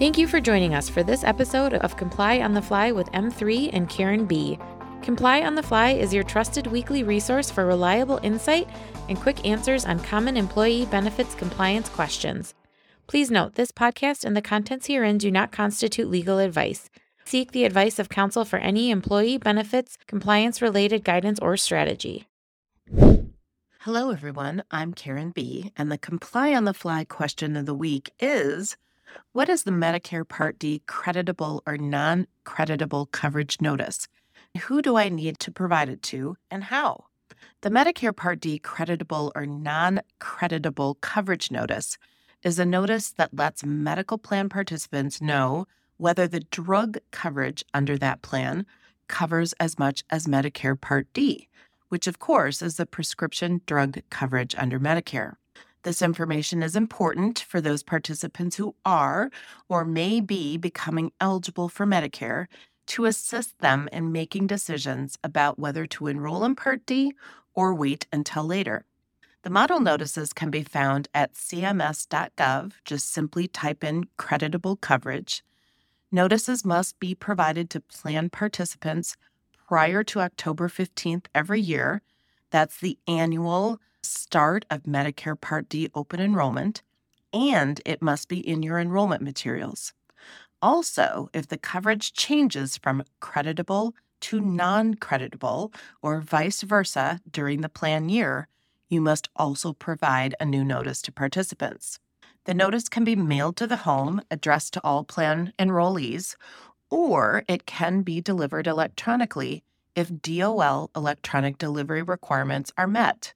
Thank you for joining us for this episode of Comply on the Fly with M3 and Karen B. Comply on the Fly is your trusted weekly resource for reliable insight and quick answers on common employee benefits compliance questions. Please note this podcast and the contents herein do not constitute legal advice. Seek the advice of counsel for any employee benefits, compliance related guidance, or strategy. Hello, everyone. I'm Karen B., and the Comply on the Fly question of the week is What is the Medicare Part D creditable or non creditable coverage notice? Who do I need to provide it to, and how? The Medicare Part D creditable or non creditable coverage notice is a notice that lets medical plan participants know whether the drug coverage under that plan covers as much as Medicare Part D, which of course is the prescription drug coverage under Medicare. This information is important for those participants who are or may be becoming eligible for Medicare to assist them in making decisions about whether to enroll in Part D or wait until later. The model notices can be found at cms.gov. Just simply type in creditable coverage. Notices must be provided to plan participants prior to October 15th every year. That's the annual start of Medicare Part D open enrollment, and it must be in your enrollment materials. Also, if the coverage changes from creditable to non creditable or vice versa during the plan year, you must also provide a new notice to participants. The notice can be mailed to the home, addressed to all plan enrollees, or it can be delivered electronically if DOL electronic delivery requirements are met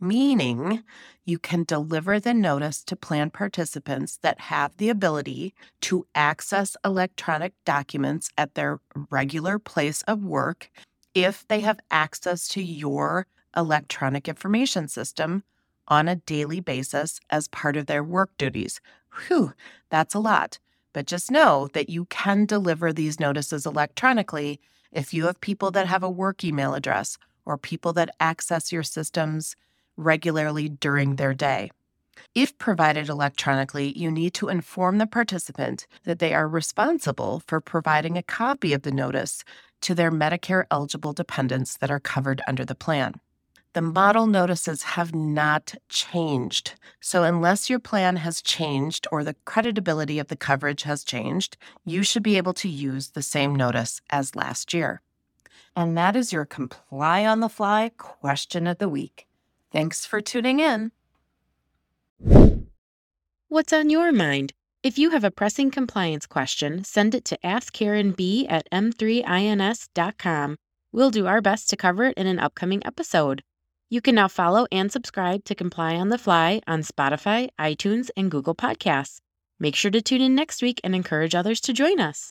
meaning you can deliver the notice to plan participants that have the ability to access electronic documents at their regular place of work if they have access to your electronic information system on a daily basis as part of their work duties. Whew, that's a lot. But just know that you can deliver these notices electronically if you have people that have a work email address or people that access your systems regularly during their day. If provided electronically, you need to inform the participant that they are responsible for providing a copy of the notice to their Medicare eligible dependents that are covered under the plan. The model notices have not changed. So, unless your plan has changed or the creditability of the coverage has changed, you should be able to use the same notice as last year. And that is your comply on the fly question of the week. Thanks for tuning in. What's on your mind? If you have a pressing compliance question, send it to askkarenb at m3ins.com. We'll do our best to cover it in an upcoming episode. You can now follow and subscribe to Comply on the Fly on Spotify, iTunes, and Google Podcasts. Make sure to tune in next week and encourage others to join us.